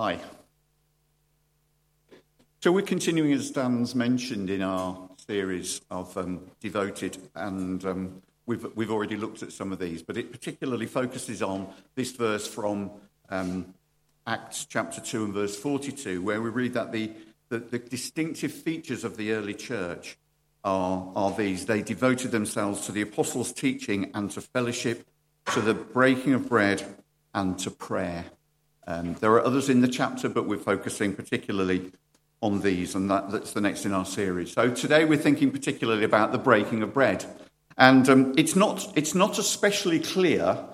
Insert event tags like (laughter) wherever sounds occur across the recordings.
Hi. So we're continuing, as Dan's mentioned, in our series of um, Devoted, and um, we've, we've already looked at some of these, but it particularly focuses on this verse from um, Acts chapter 2 and verse 42, where we read that the, the, the distinctive features of the early church are, are these. They devoted themselves to the apostles' teaching and to fellowship, to the breaking of bread, and to prayer. Um, there are others in the chapter, but we're focusing particularly on these, and that, that's the next in our series. So today we're thinking particularly about the breaking of bread. And um, it's, not, it's not especially clear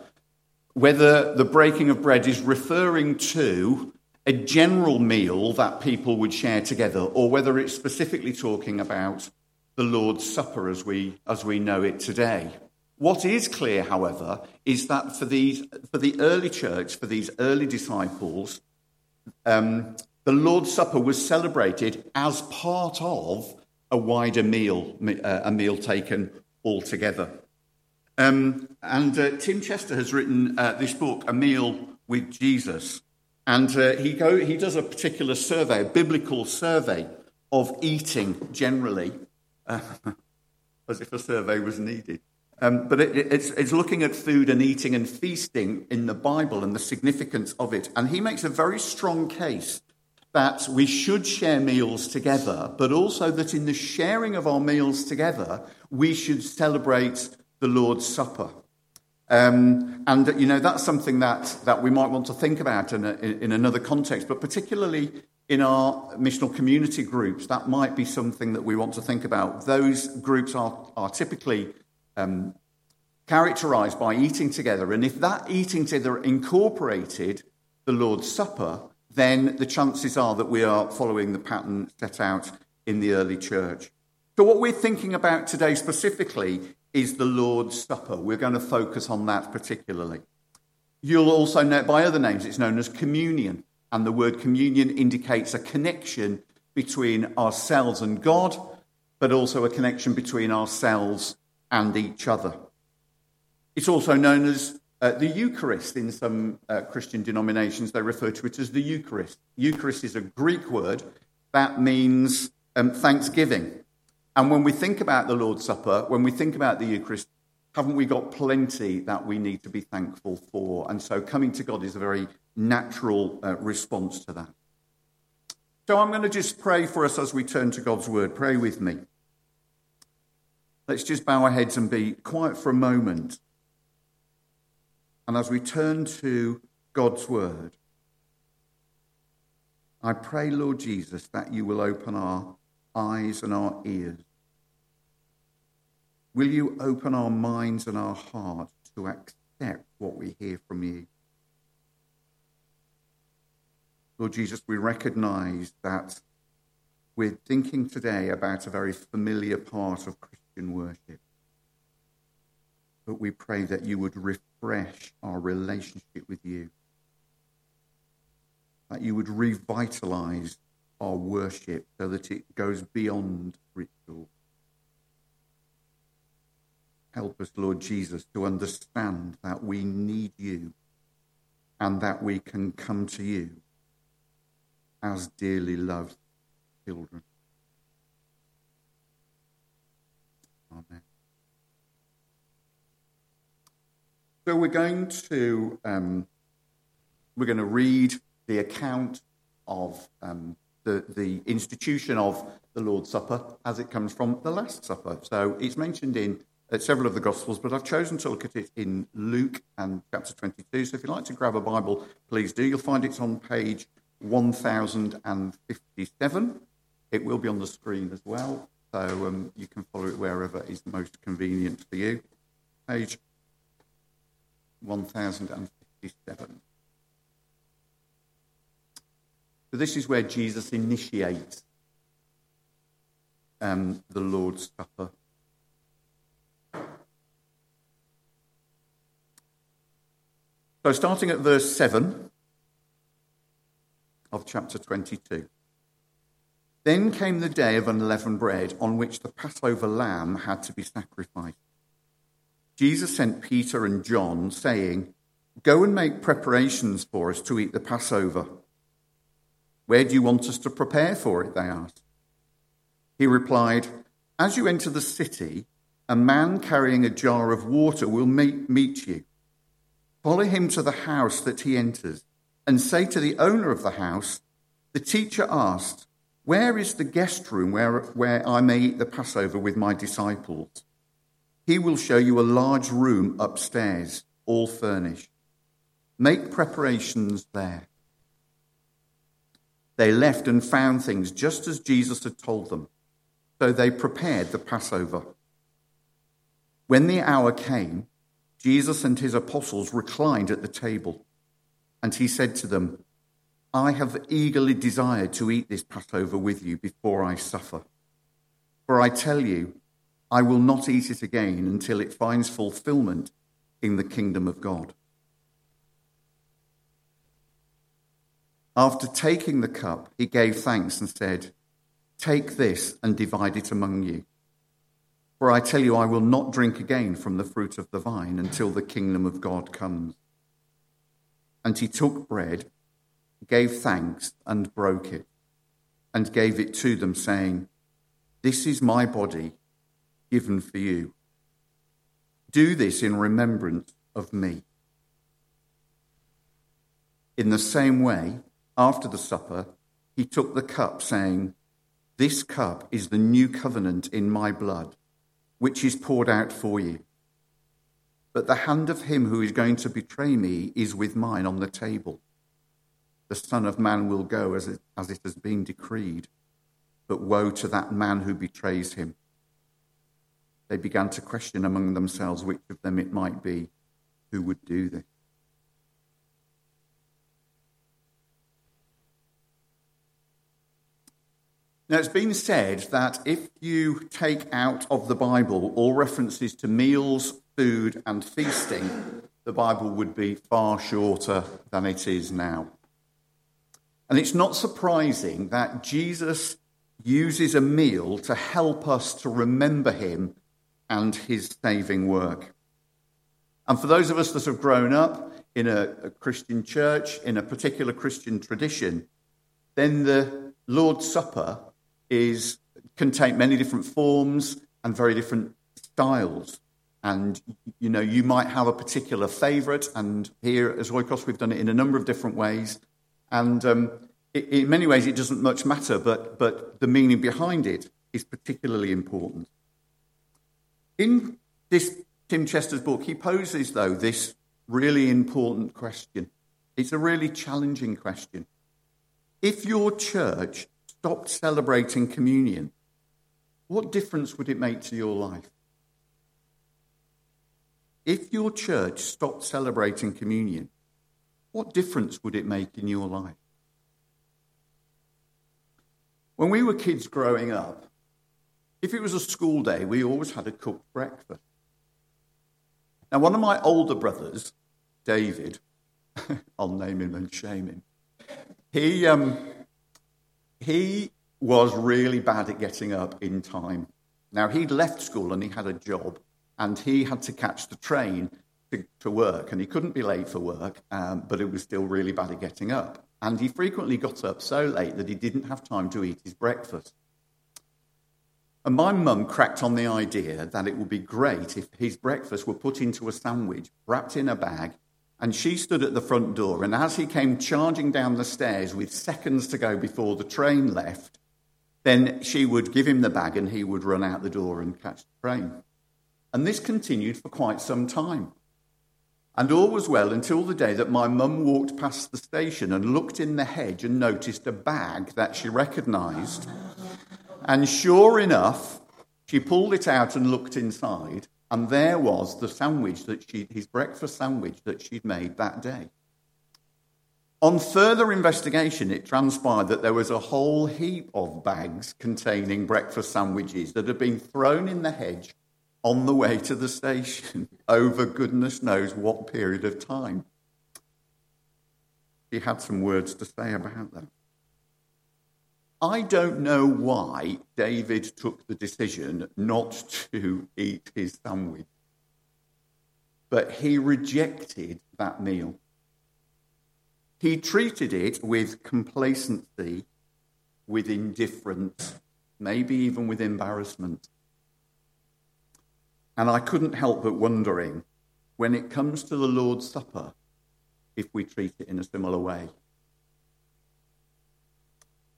whether the breaking of bread is referring to a general meal that people would share together, or whether it's specifically talking about the Lord's Supper as we, as we know it today. What is clear, however, is that for, these, for the early church, for these early disciples, um, the Lord's Supper was celebrated as part of a wider meal, uh, a meal taken all together. Um, and uh, Tim Chester has written uh, this book, A Meal with Jesus. And uh, he, go, he does a particular survey, a biblical survey of eating generally, (laughs) as if a survey was needed. Um, but it, it's, it's looking at food and eating and feasting in the Bible and the significance of it. And he makes a very strong case that we should share meals together, but also that in the sharing of our meals together, we should celebrate the Lord's Supper. Um, and, you know, that's something that, that we might want to think about in, a, in another context, but particularly in our missional community groups, that might be something that we want to think about. Those groups are, are typically um, characterized by eating together. And if that eating together incorporated the Lord's Supper, then the chances are that we are following the pattern set out in the early church. So, what we're thinking about today specifically is the Lord's Supper. We're going to focus on that particularly. You'll also know by other names, it's known as communion. And the word communion indicates a connection between ourselves and God, but also a connection between ourselves and each other. It's also known as uh, the Eucharist. In some uh, Christian denominations, they refer to it as the Eucharist. Eucharist is a Greek word that means um, thanksgiving. And when we think about the Lord's Supper, when we think about the Eucharist, haven't we got plenty that we need to be thankful for? And so coming to God is a very natural uh, response to that. So I'm going to just pray for us as we turn to God's word. Pray with me. Let's just bow our heads and be quiet for a moment. And as we turn to God's word, I pray, Lord Jesus, that you will open our eyes and our ears. Will you open our minds and our hearts to accept what we hear from you? Lord Jesus, we recognize that we're thinking today about a very familiar part of Christianity in worship. But we pray that you would refresh our relationship with you, that you would revitalize our worship so that it goes beyond ritual. Help us, Lord Jesus, to understand that we need you and that we can come to you as dearly loved children. Amen. So we're going to um, we're going to read the account of um, the the institution of the Lord's Supper as it comes from the Last Supper. So it's mentioned in uh, several of the Gospels, but I've chosen to look at it in Luke and chapter 22. So if you'd like to grab a Bible, please do. You'll find it's on page 1057. It will be on the screen as well. So um, you can follow it wherever is most convenient for you. Page 1057. So this is where Jesus initiates um, the Lord's Supper. So starting at verse 7 of chapter 22. Then came the day of unleavened bread on which the Passover lamb had to be sacrificed. Jesus sent Peter and John, saying, Go and make preparations for us to eat the Passover. Where do you want us to prepare for it? They asked. He replied, As you enter the city, a man carrying a jar of water will meet, you. Follow him to the house that he enters, and say to the owner of the house, The teacher asked, Where is the guest room where, where I may eat the Passover with my disciples? He will show you a large room upstairs, all furnished. Make preparations there. They left and found things just as Jesus had told them. So they prepared the Passover. When the hour came, Jesus and his apostles reclined at the table, and he said to them, I have eagerly desired to eat this Passover with you before I suffer. For I tell you, I will not eat it again until it finds fulfillment in the kingdom of God. After taking the cup, he gave thanks and said, Take this and divide it among you. For I tell you, I will not drink again from the fruit of the vine until the kingdom of God comes. And he took bread, gave thanks, and broke it, and gave it to them, saying, This is my body given for you. Do this in remembrance of me. In the same way, after the supper, he took the cup, saying, This cup is the new covenant in my blood, which is poured out for you. But the hand of him who is going to betray me is with mine on the table. The Son of Man will go as it, as it has been decreed, but woe to that man who betrays him. They began to question among themselves which of them it might be who would do this. Now, it's been said that if you take out of the Bible all references to meals, food, and feasting, the Bible would be far shorter than it is now. And it's not surprising that Jesus uses a meal to help us to remember him and his saving work. And for those of us that have grown up in a, a Christian church, in a particular Christian tradition, then the Lord's Supper is can take many different forms and very different styles. And you know, you might have a particular favourite, and here at Oikos we've done it in a number of different ways. And um, it, in many ways, it doesn't much matter, but but the meaning behind it is particularly important. In this Tim Chester's book, he poses though this really important question. It's a really challenging question. If your church stopped celebrating communion, what difference would it make to your life? If your church stopped celebrating communion, what difference would it make in your life? When we were kids growing up, if it was a school day, we always had a cooked breakfast. Now, one of my older brothers, David, (laughs) I'll name him and shame him, he, um, he was really bad at getting up in time. Now, he'd left school and he had a job, and he had to catch the train to, to work, and he couldn't be late for work, um, but it was still really bad at getting up. And he frequently got up so late that he didn't have time to eat his breakfast. And my mum cracked on the idea that it would be great if his breakfast were put into a sandwich, wrapped in a bag, and she stood at the front door, and as he came charging down the stairs with seconds to go before the train left, then she would give him the bag and he would run out the door and catch the train. And this continued for quite some time. And all was well until the day that my mum walked past the station and looked in the hedge and noticed a bag that she recognised. And sure enough, she pulled it out and looked inside, and there was the sandwich that she, his breakfast sandwich that she'd made that day. On further investigation, it transpired that there was a whole heap of bags containing breakfast sandwiches that had been thrown in the hedge on the way to the station over goodness knows what period of time. She had some words to say about that. I don't know why David took the decision not to eat his sandwich, but he rejected that meal. He treated it with complacency, with indifference, maybe even with embarrassment. And I couldn't help but wondering when it comes to the Lord's Supper if we treat it in a similar way.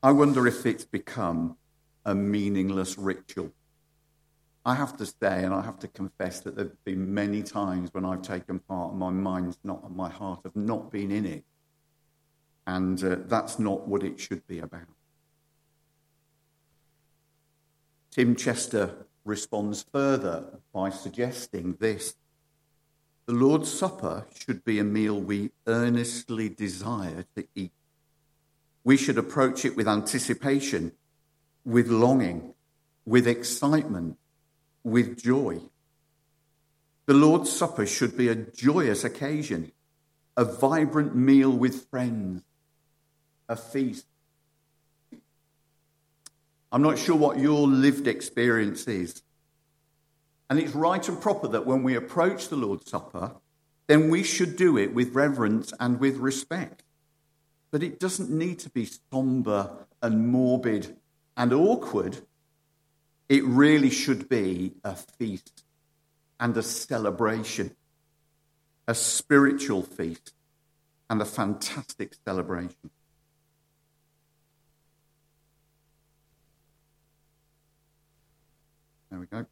I wonder if it's become a meaningless ritual. I have to say, and I have to confess that there have been many times when I've taken part, and my mind's not, and my heart have not been in it. And uh, that's not what it should be about. Tim Chester responds further by suggesting this The Lord's Supper should be a meal we earnestly desire to eat. We should approach it with anticipation, with longing, with excitement, with joy. The Lord's Supper should be a joyous occasion, a vibrant meal with friends, a feast. I'm not sure what your lived experience is. And it's right and proper that when we approach the Lord's Supper, then we should do it with reverence and with respect. But it doesn't need to be somber and morbid and awkward. It really should be a feast and a celebration, a spiritual feast and a fantastic celebration. There we go.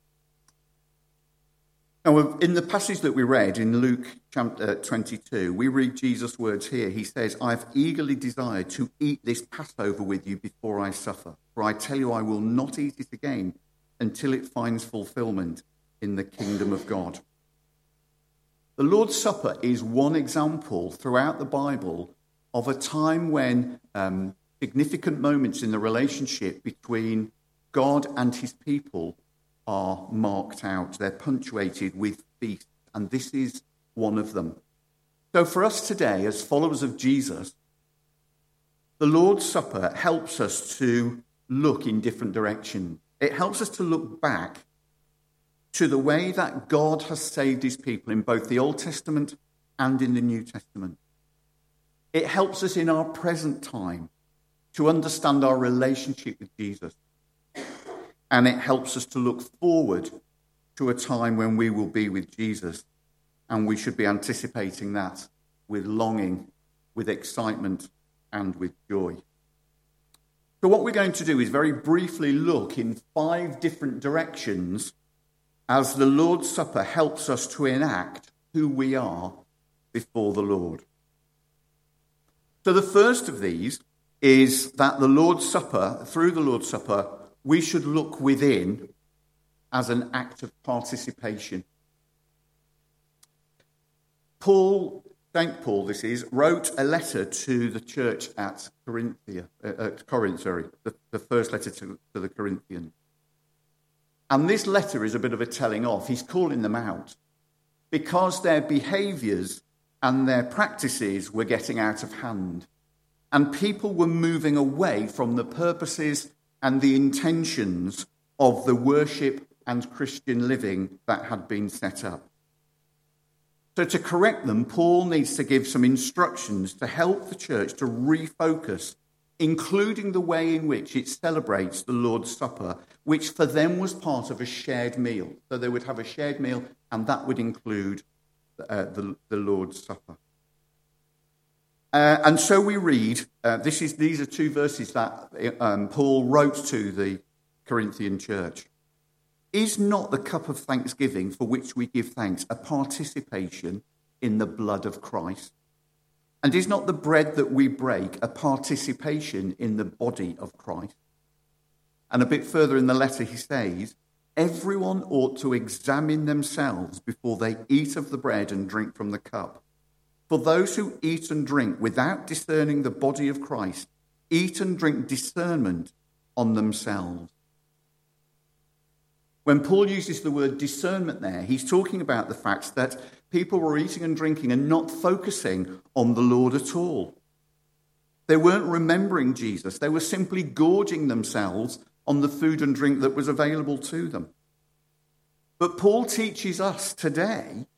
Now, in the passage that we read in Luke chapter 22, we read Jesus' words here. He says, I have eagerly desired to eat this Passover with you before I suffer. For I tell you, I will not eat it again until it finds fulfillment in the kingdom of God. The Lord's Supper is one example throughout the Bible of a time when um, significant moments in the relationship between God and his people are marked out. They're punctuated with feasts, and this is one of them. So, for us today, as followers of Jesus, the Lord's Supper helps us to look in different directions. It helps us to look back to the way that God has saved his people in both the Old Testament and in the New Testament. It helps us in our present time to understand our relationship with Jesus and it helps us to look forward to a time when we will be with Jesus. And we should be anticipating that with longing, with excitement, and with joy. So, what we're going to do is very briefly look in five different directions as the Lord's Supper helps us to enact who we are before the Lord. So, the first of these is that the Lord's Supper, through the Lord's Supper, we should look within as an act of participation. Paul, St. Paul, this is, wrote a letter to the church at Corinthia, uh, at Corinth, sorry, the, the first letter to, to the Corinthians. And this letter is a bit of a telling off. He's calling them out because their behaviors and their practices were getting out of hand. And people were moving away from the purposes and the intentions of the worship and Christian living that had been set up. So, to correct them, Paul needs to give some instructions to help the church to refocus, including the way in which it celebrates the Lord's Supper, which for them was part of a shared meal. So, they would have a shared meal, and that would include uh, the, the Lord's Supper. Uh, and so we read, uh, this is, these are two verses that um, Paul wrote to the Corinthian church. Is not the cup of thanksgiving for which we give thanks a participation in the blood of Christ? And is not the bread that we break a participation in the body of Christ? And a bit further in the letter, he says, Everyone ought to examine themselves before they eat of the bread and drink from the cup. For those who eat and drink without discerning the body of Christ eat and drink discernment on themselves. When Paul uses the word discernment there, he's talking about the fact that people were eating and drinking and not focusing on the Lord at all. They weren't remembering Jesus, they were simply gorging themselves on the food and drink that was available to them. But Paul teaches us today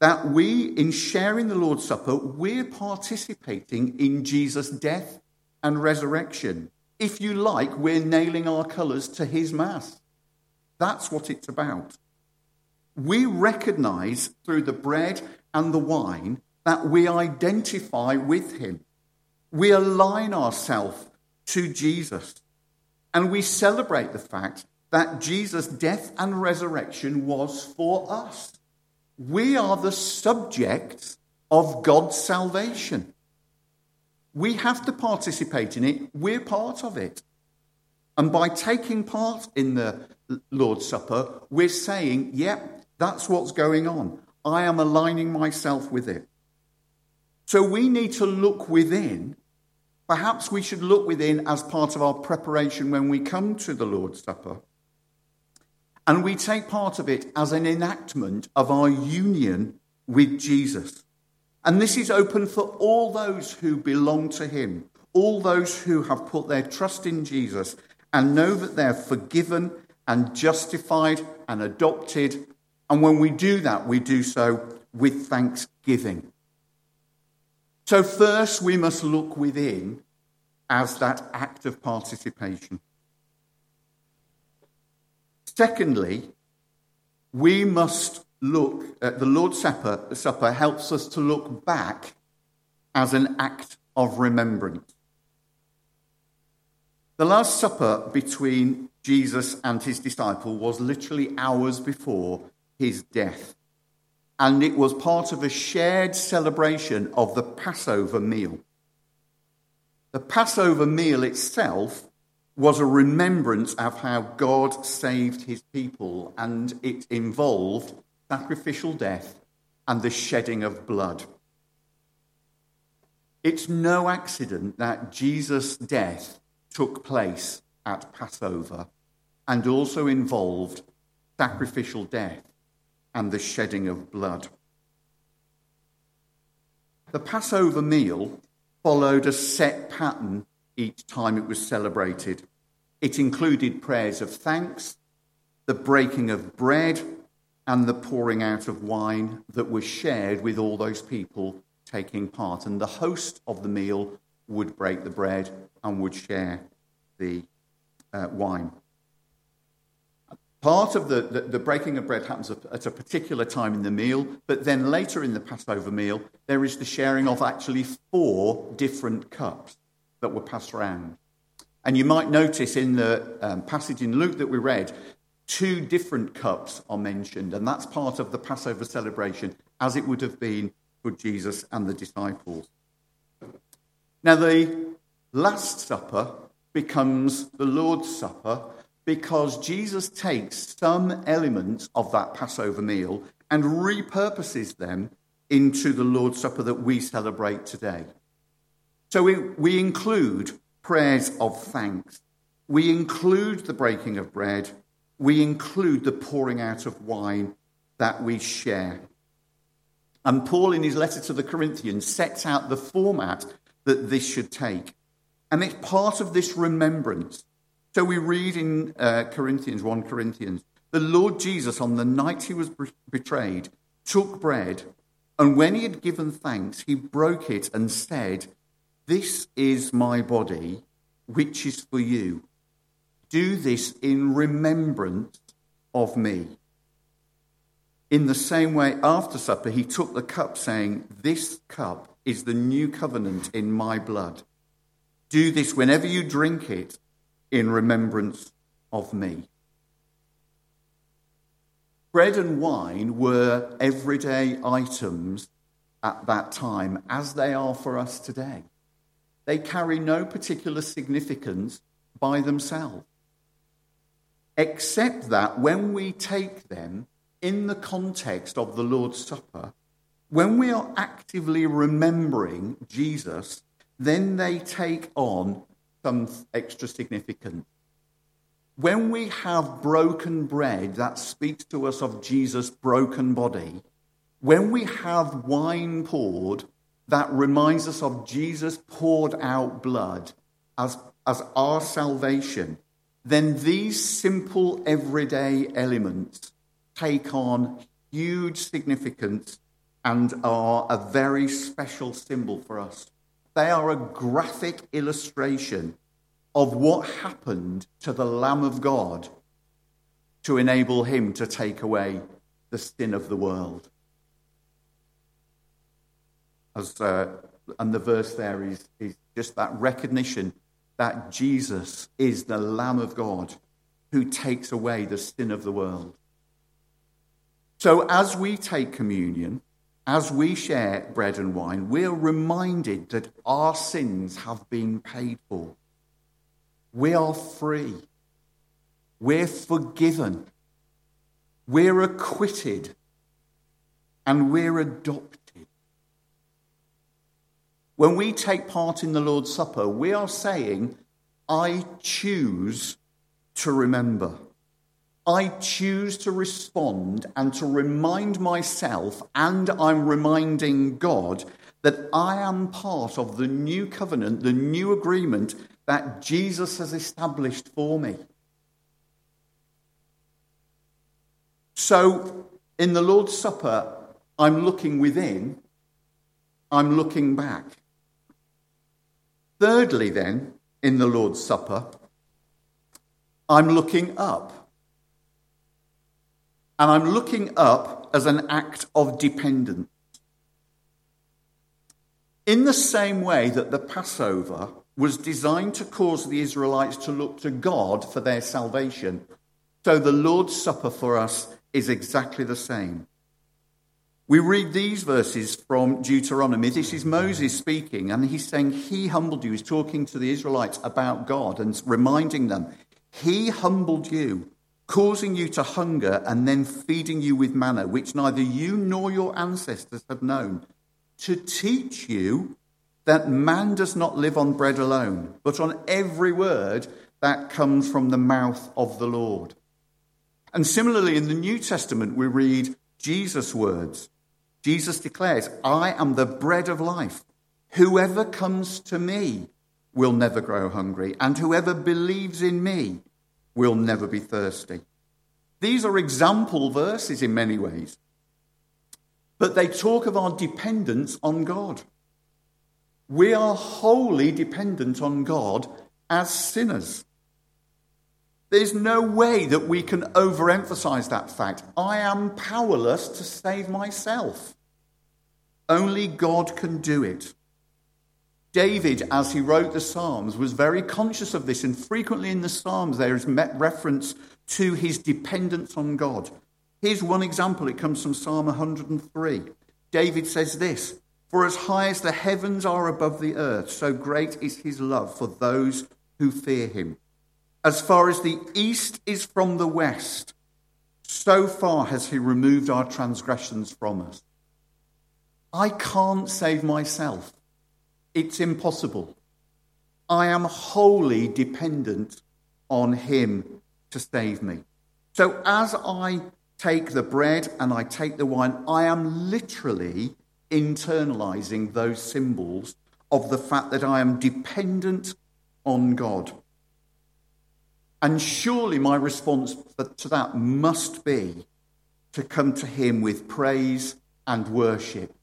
that we, in sharing the Lord's Supper, we're participating in Jesus' death and resurrection. If you like, we're nailing our colours to his Mass. That's what it's about. We recognize through the bread and the wine that we identify with him. We align ourselves to Jesus. And we celebrate the fact that Jesus' death and resurrection was for us. We are the subjects of God's salvation. We have to participate in it. We're part of it. And by taking part in the Lord's Supper, we're saying, yep, that's what's going on. I am aligning myself with it. So we need to look within. Perhaps we should look within as part of our preparation when we come to the Lord's Supper. And we take part of it as an enactment of our union with Jesus. And this is open for all those who belong to Him, all those who have put their trust in Jesus and know that they're forgiven and justified and adopted. And when we do that, we do so with thanksgiving. So, first, we must look within as that act of participation. Secondly, we must look at the Lord's Supper, The Supper helps us to look back as an act of remembrance. The Last Supper between Jesus and his disciple was literally hours before his death. And it was part of a shared celebration of the Passover meal. The Passover meal itself was a remembrance of how God saved his people, and it involved sacrificial death and the shedding of blood. It's no accident that Jesus' death took place at Passover and also involved sacrificial death and the shedding of blood. The Passover meal followed a set pattern each time it was celebrated. It included prayers of thanks, the breaking of bread, and the pouring out of wine that was shared with all those people taking part. And the host of the meal would break the bread and would share the uh, wine. Part of the, the, the, breaking of bread happens at a particular time in the meal, but then later in the Passover meal, there is the sharing of actually four different cups that were passed around. And you might notice in the um, passage in Luke that we read, two different cups are mentioned, and that's part of the Passover celebration, as it would have been for Jesus and the disciples. Now, the Last Supper becomes the Lord's Supper because Jesus takes some elements of that Passover meal and repurposes them into the Lord's Supper that we celebrate today. So we, we include prayers of thanks. We include the breaking of bread. We include the pouring out of wine that we share. And Paul, in his letter to the Corinthians, sets out the format that this should take. And it's part of this remembrance. So we read in uh, Corinthians, 1 Corinthians, the Lord Jesus, on the night he was betrayed, took bread, and when he had given thanks, he broke it and said, this is my body, which is for you. Do this in remembrance of me. In the same way, after supper, he took the cup, saying, This cup is the new covenant in my blood. Do this whenever you drink it in remembrance of me. Bread and wine were everyday items at that time, as they are for us today. They carry no particular significance by themselves. Except that when we take them in the context of the Lord's Supper, when we are actively remembering Jesus, then they take on some extra significance. When we have broken bread that speaks to us of Jesus' broken body, when we have wine poured that reminds us of Jesus poured out blood as, as our salvation, then these simple everyday elements take on huge significance and are a very special symbol for us. They are a graphic illustration of what happened to the Lamb of God to enable him to take away the sin of the world. As, uh, and the verse there is, is just that recognition that Jesus is the Lamb of God who takes away the sin of the world. So, as we take communion, as we share bread and wine, we're reminded that our sins have been paid for. We are free. We're forgiven. We're acquitted. And we're adopted. When we take part in the Lord's Supper, we are saying, I choose to remember. I choose to respond and to remind myself, and I'm reminding God, that I am part of the new covenant, the new agreement that Jesus has established for me. So, in the Lord's Supper, I'm looking within, I'm looking back. Thirdly, then, in the Lord's Supper, I'm looking up. And I'm looking up as an act of dependence. In the same way that the Passover was designed to cause the Israelites to look to God for their salvation. So the Lord's Supper for us is exactly the same. We read these verses from Deuteronomy. This is Moses speaking, and he's saying, He humbled you. He's talking to the Israelites about God and reminding them, He humbled you, causing you to hunger and then feeding you with manna, which neither you nor your ancestors have known, to teach you that man does not live on bread alone, but on every word that comes from the mouth of the Lord. And similarly, in the New Testament, we read Jesus' words. Jesus declares, I am the bread of life. Whoever comes to me will never grow hungry, and whoever believes in me will never be thirsty. These are example verses in many ways, but they talk of our dependence on God. We are wholly dependent on God as sinners. There's no way that we can overemphasize that fact. I am powerless to save myself. Only God can do it. David, as he wrote the Psalms, was very conscious of this, and frequently in the Psalms there is reference to his dependence on God. Here's one example it comes from Psalm 103. David says this for as high as the heavens are above the earth, so great is his love for those who fear him. As far as the east is from the west, so far has he removed our transgressions from us. I can't save myself. It's impossible. I am wholly dependent on him to save me. So as I take the bread and I take the wine, I am literally internalizing those symbols of the fact that I am dependent on God. And surely my response to that must be to come to Him with praise and worship,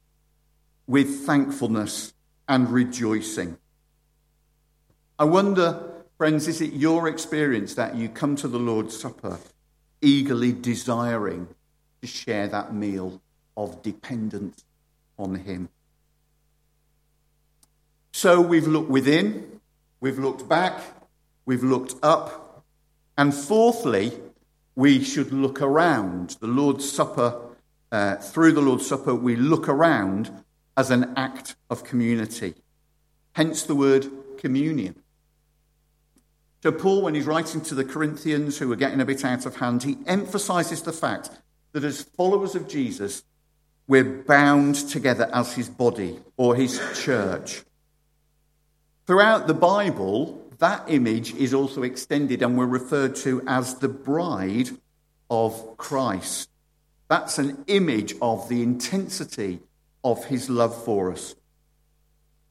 with thankfulness and rejoicing. I wonder, friends, is it your experience that you come to the Lord's Supper eagerly desiring to share that meal of dependence on him. So we've looked within, we've looked back, we've looked up, and fourthly, we should look around. The Lord's Supper, uh, through the Lord's Supper, we look around as an act of community. Hence the word communion. So, Paul, when he's writing to the Corinthians who are getting a bit out of hand, he emphasizes the fact that as followers of Jesus, we're bound together as his body or his church. Throughout the Bible, that image is also extended and we're referred to as the bride of Christ. That's an image of the intensity of his love for us.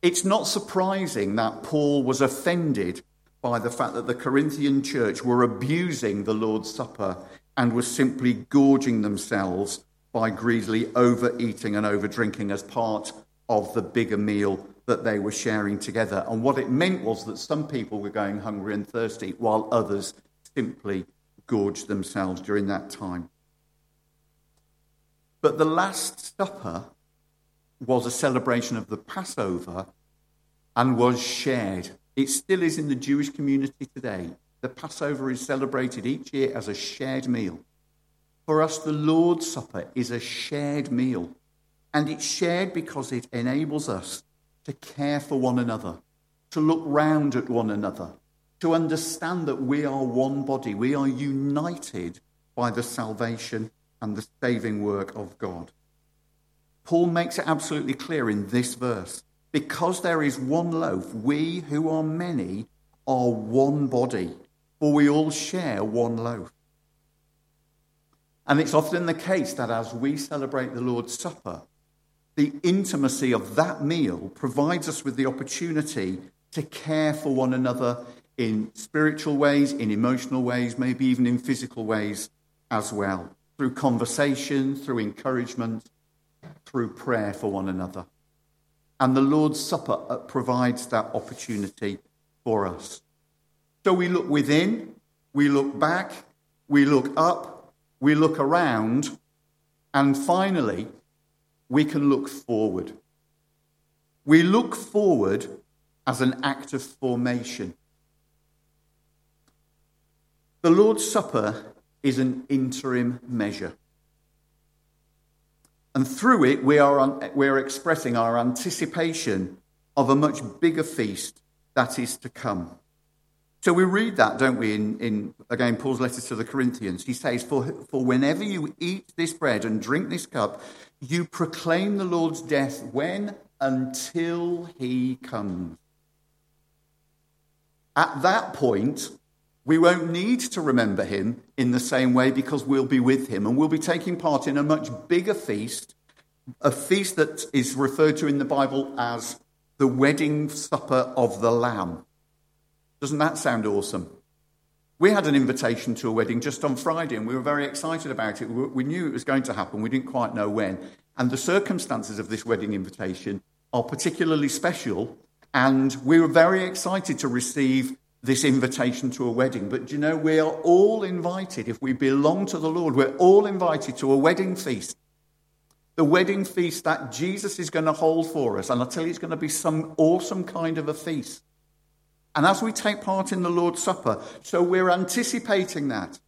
It's not surprising that Paul was offended by the fact that the Corinthian church were abusing the Lord's Supper and were simply gorging themselves by greedily overeating and overdrinking as part of the bigger meal that they were sharing together. And what it meant was that some people were going hungry and thirsty, while others simply gorged themselves during that time. But the Last Supper was a celebration of the Passover and was shared. It still is in the Jewish community today. The Passover is celebrated each year as a shared meal. For us, the Lord's Supper is a shared meal. And it's shared because it enables us to care for one another, to look round at one another, to understand that we are one body. We are united by the salvation and the saving work of God. Paul makes it absolutely clear in this verse because there is one loaf, we who are many are one body, for we all share one loaf. And it's often the case that as we celebrate the Lord's Supper, the intimacy of that meal provides us with the opportunity to care for one another in spiritual ways, in emotional ways, maybe even in physical ways as well, through conversation, through encouragement, through prayer for one another. And the Lord's Supper uh, provides that opportunity for us. So we look within, we look back, we look up, we look around, and finally, we can look forward. We look forward as an act of formation. The Lord's Supper is an interim measure. And through it, we are, we are expressing our anticipation of a much bigger feast that is to come. So we read that, don't we, in, in again Paul's letter to the Corinthians. He says, for, for whenever you eat this bread and drink this cup, you proclaim the Lord's death when? Until he comes. At that point, we won't need to remember him in the same way because we'll be with him and we'll be taking part in a much bigger feast, a feast that is referred to in the Bible as the wedding supper of the Lamb. Doesn't that sound awesome? We had an invitation to a wedding just on Friday and we were very excited about it. We knew it was going to happen, we didn't quite know when. And the circumstances of this wedding invitation are particularly special. And we were very excited to receive this invitation to a wedding. But you know, we are all invited, if we belong to the Lord, we're all invited to a wedding feast. The wedding feast that Jesus is going to hold for us. And I tell you, it's going to be some awesome kind of a feast. And as we take part in the Lord's Supper, so we're anticipating that.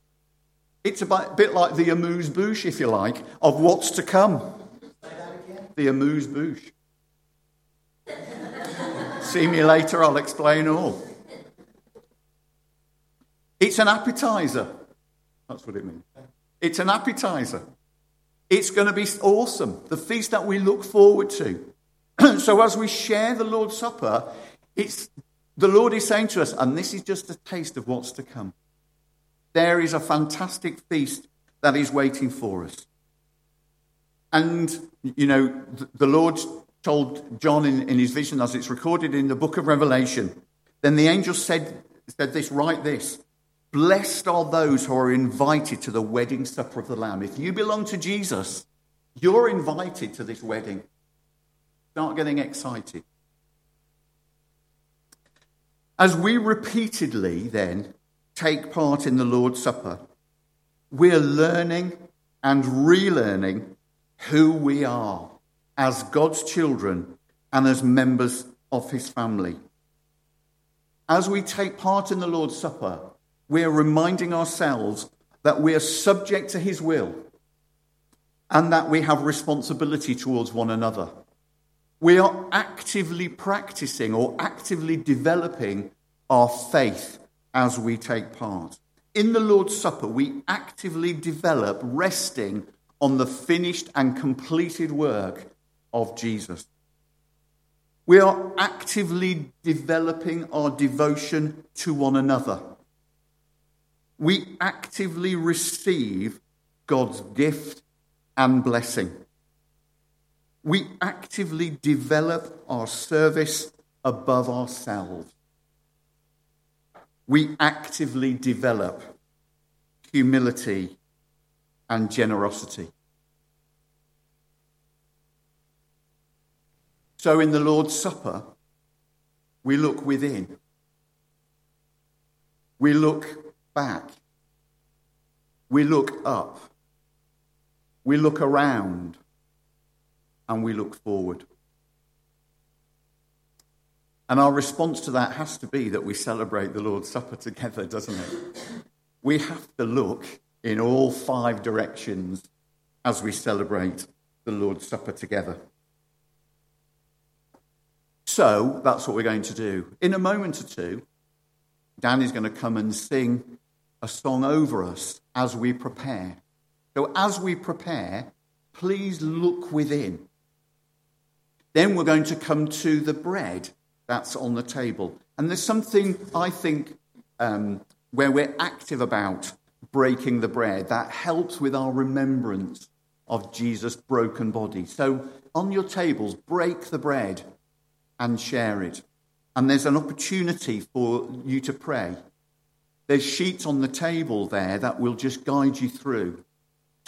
It's a bit like the amuse bouche, if you like, of what's to come. The amuse bouche. See me later, I'll explain all. It's an appetizer. That's what it means. It's an appetizer. It's going to be awesome. The feast that we look forward to. (clears throat) so as we share the Lord's Supper, it's the Lord is saying to us, and this is just a taste of what's to come. There is a fantastic feast that is waiting for us. And, you know, the Lord told John in, in his vision, as it's recorded in the book of Revelation, then the angel said, said this, write this. Blessed are those who are invited to the wedding supper of the Lamb. If you belong to Jesus, you're invited to this wedding. Start getting excited. As we repeatedly then take part in the Lord's Supper, we're learning and relearning who we are as God's children and as members of his family. As we take part in the Lord's Supper, we're reminding ourselves that we are subject to his will and that we have responsibility towards one another. We are actively practicing or actively developing our faith as we take part. In the Lord's Supper, we actively develop resting on the finished and completed work of Jesus. We are actively developing our devotion to one another. We actively receive God's gift and blessing we actively develop our service above ourselves. We actively develop humility and generosity. So in the Lord's Supper, we look within. We look back. We look up. We look around and we look forward. And our response to that has to be that we celebrate the Lord's Supper together, doesn't it? We have to look in all five directions as we celebrate the Lord's Supper together. So that's what we're going to do. In a moment or two, Dan is going to come and sing a song over us as we prepare. So as we prepare, please look within. Then we're going to come to the bread that's on the table. And there's something I think um, where we're active about breaking the bread that helps with our remembrance of Jesus' broken body. So on your tables, break the bread and share it. And there's an opportunity for you to pray. There's sheets on the table there that will just guide you through.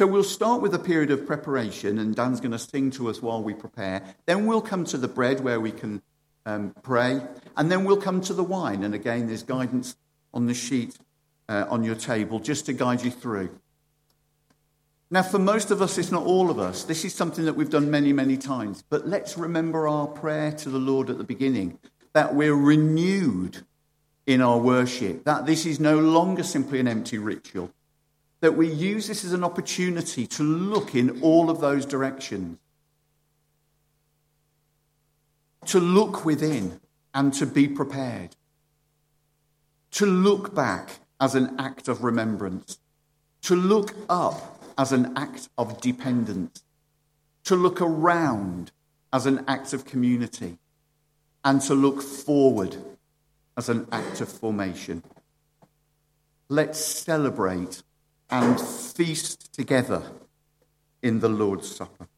So we'll start with a period of preparation, and Dan's going to sing to us while we prepare. Then we'll come to the bread where we can um, pray. And then we'll come to the wine. And again, there's guidance on the sheet uh, on your table just to guide you through. Now, for most of us, it's not all of us. This is something that we've done many, many times. But let's remember our prayer to the Lord at the beginning that we're renewed in our worship, that this is no longer simply an empty ritual, that we use this as an opportunity to look in all of those directions. To look within and to be prepared, to look back as an act of remembrance, to look up as an act of dependence, to look around as an act of community, and to look forward as an act of formation. Let's celebrate and feast together in the Lord's Supper.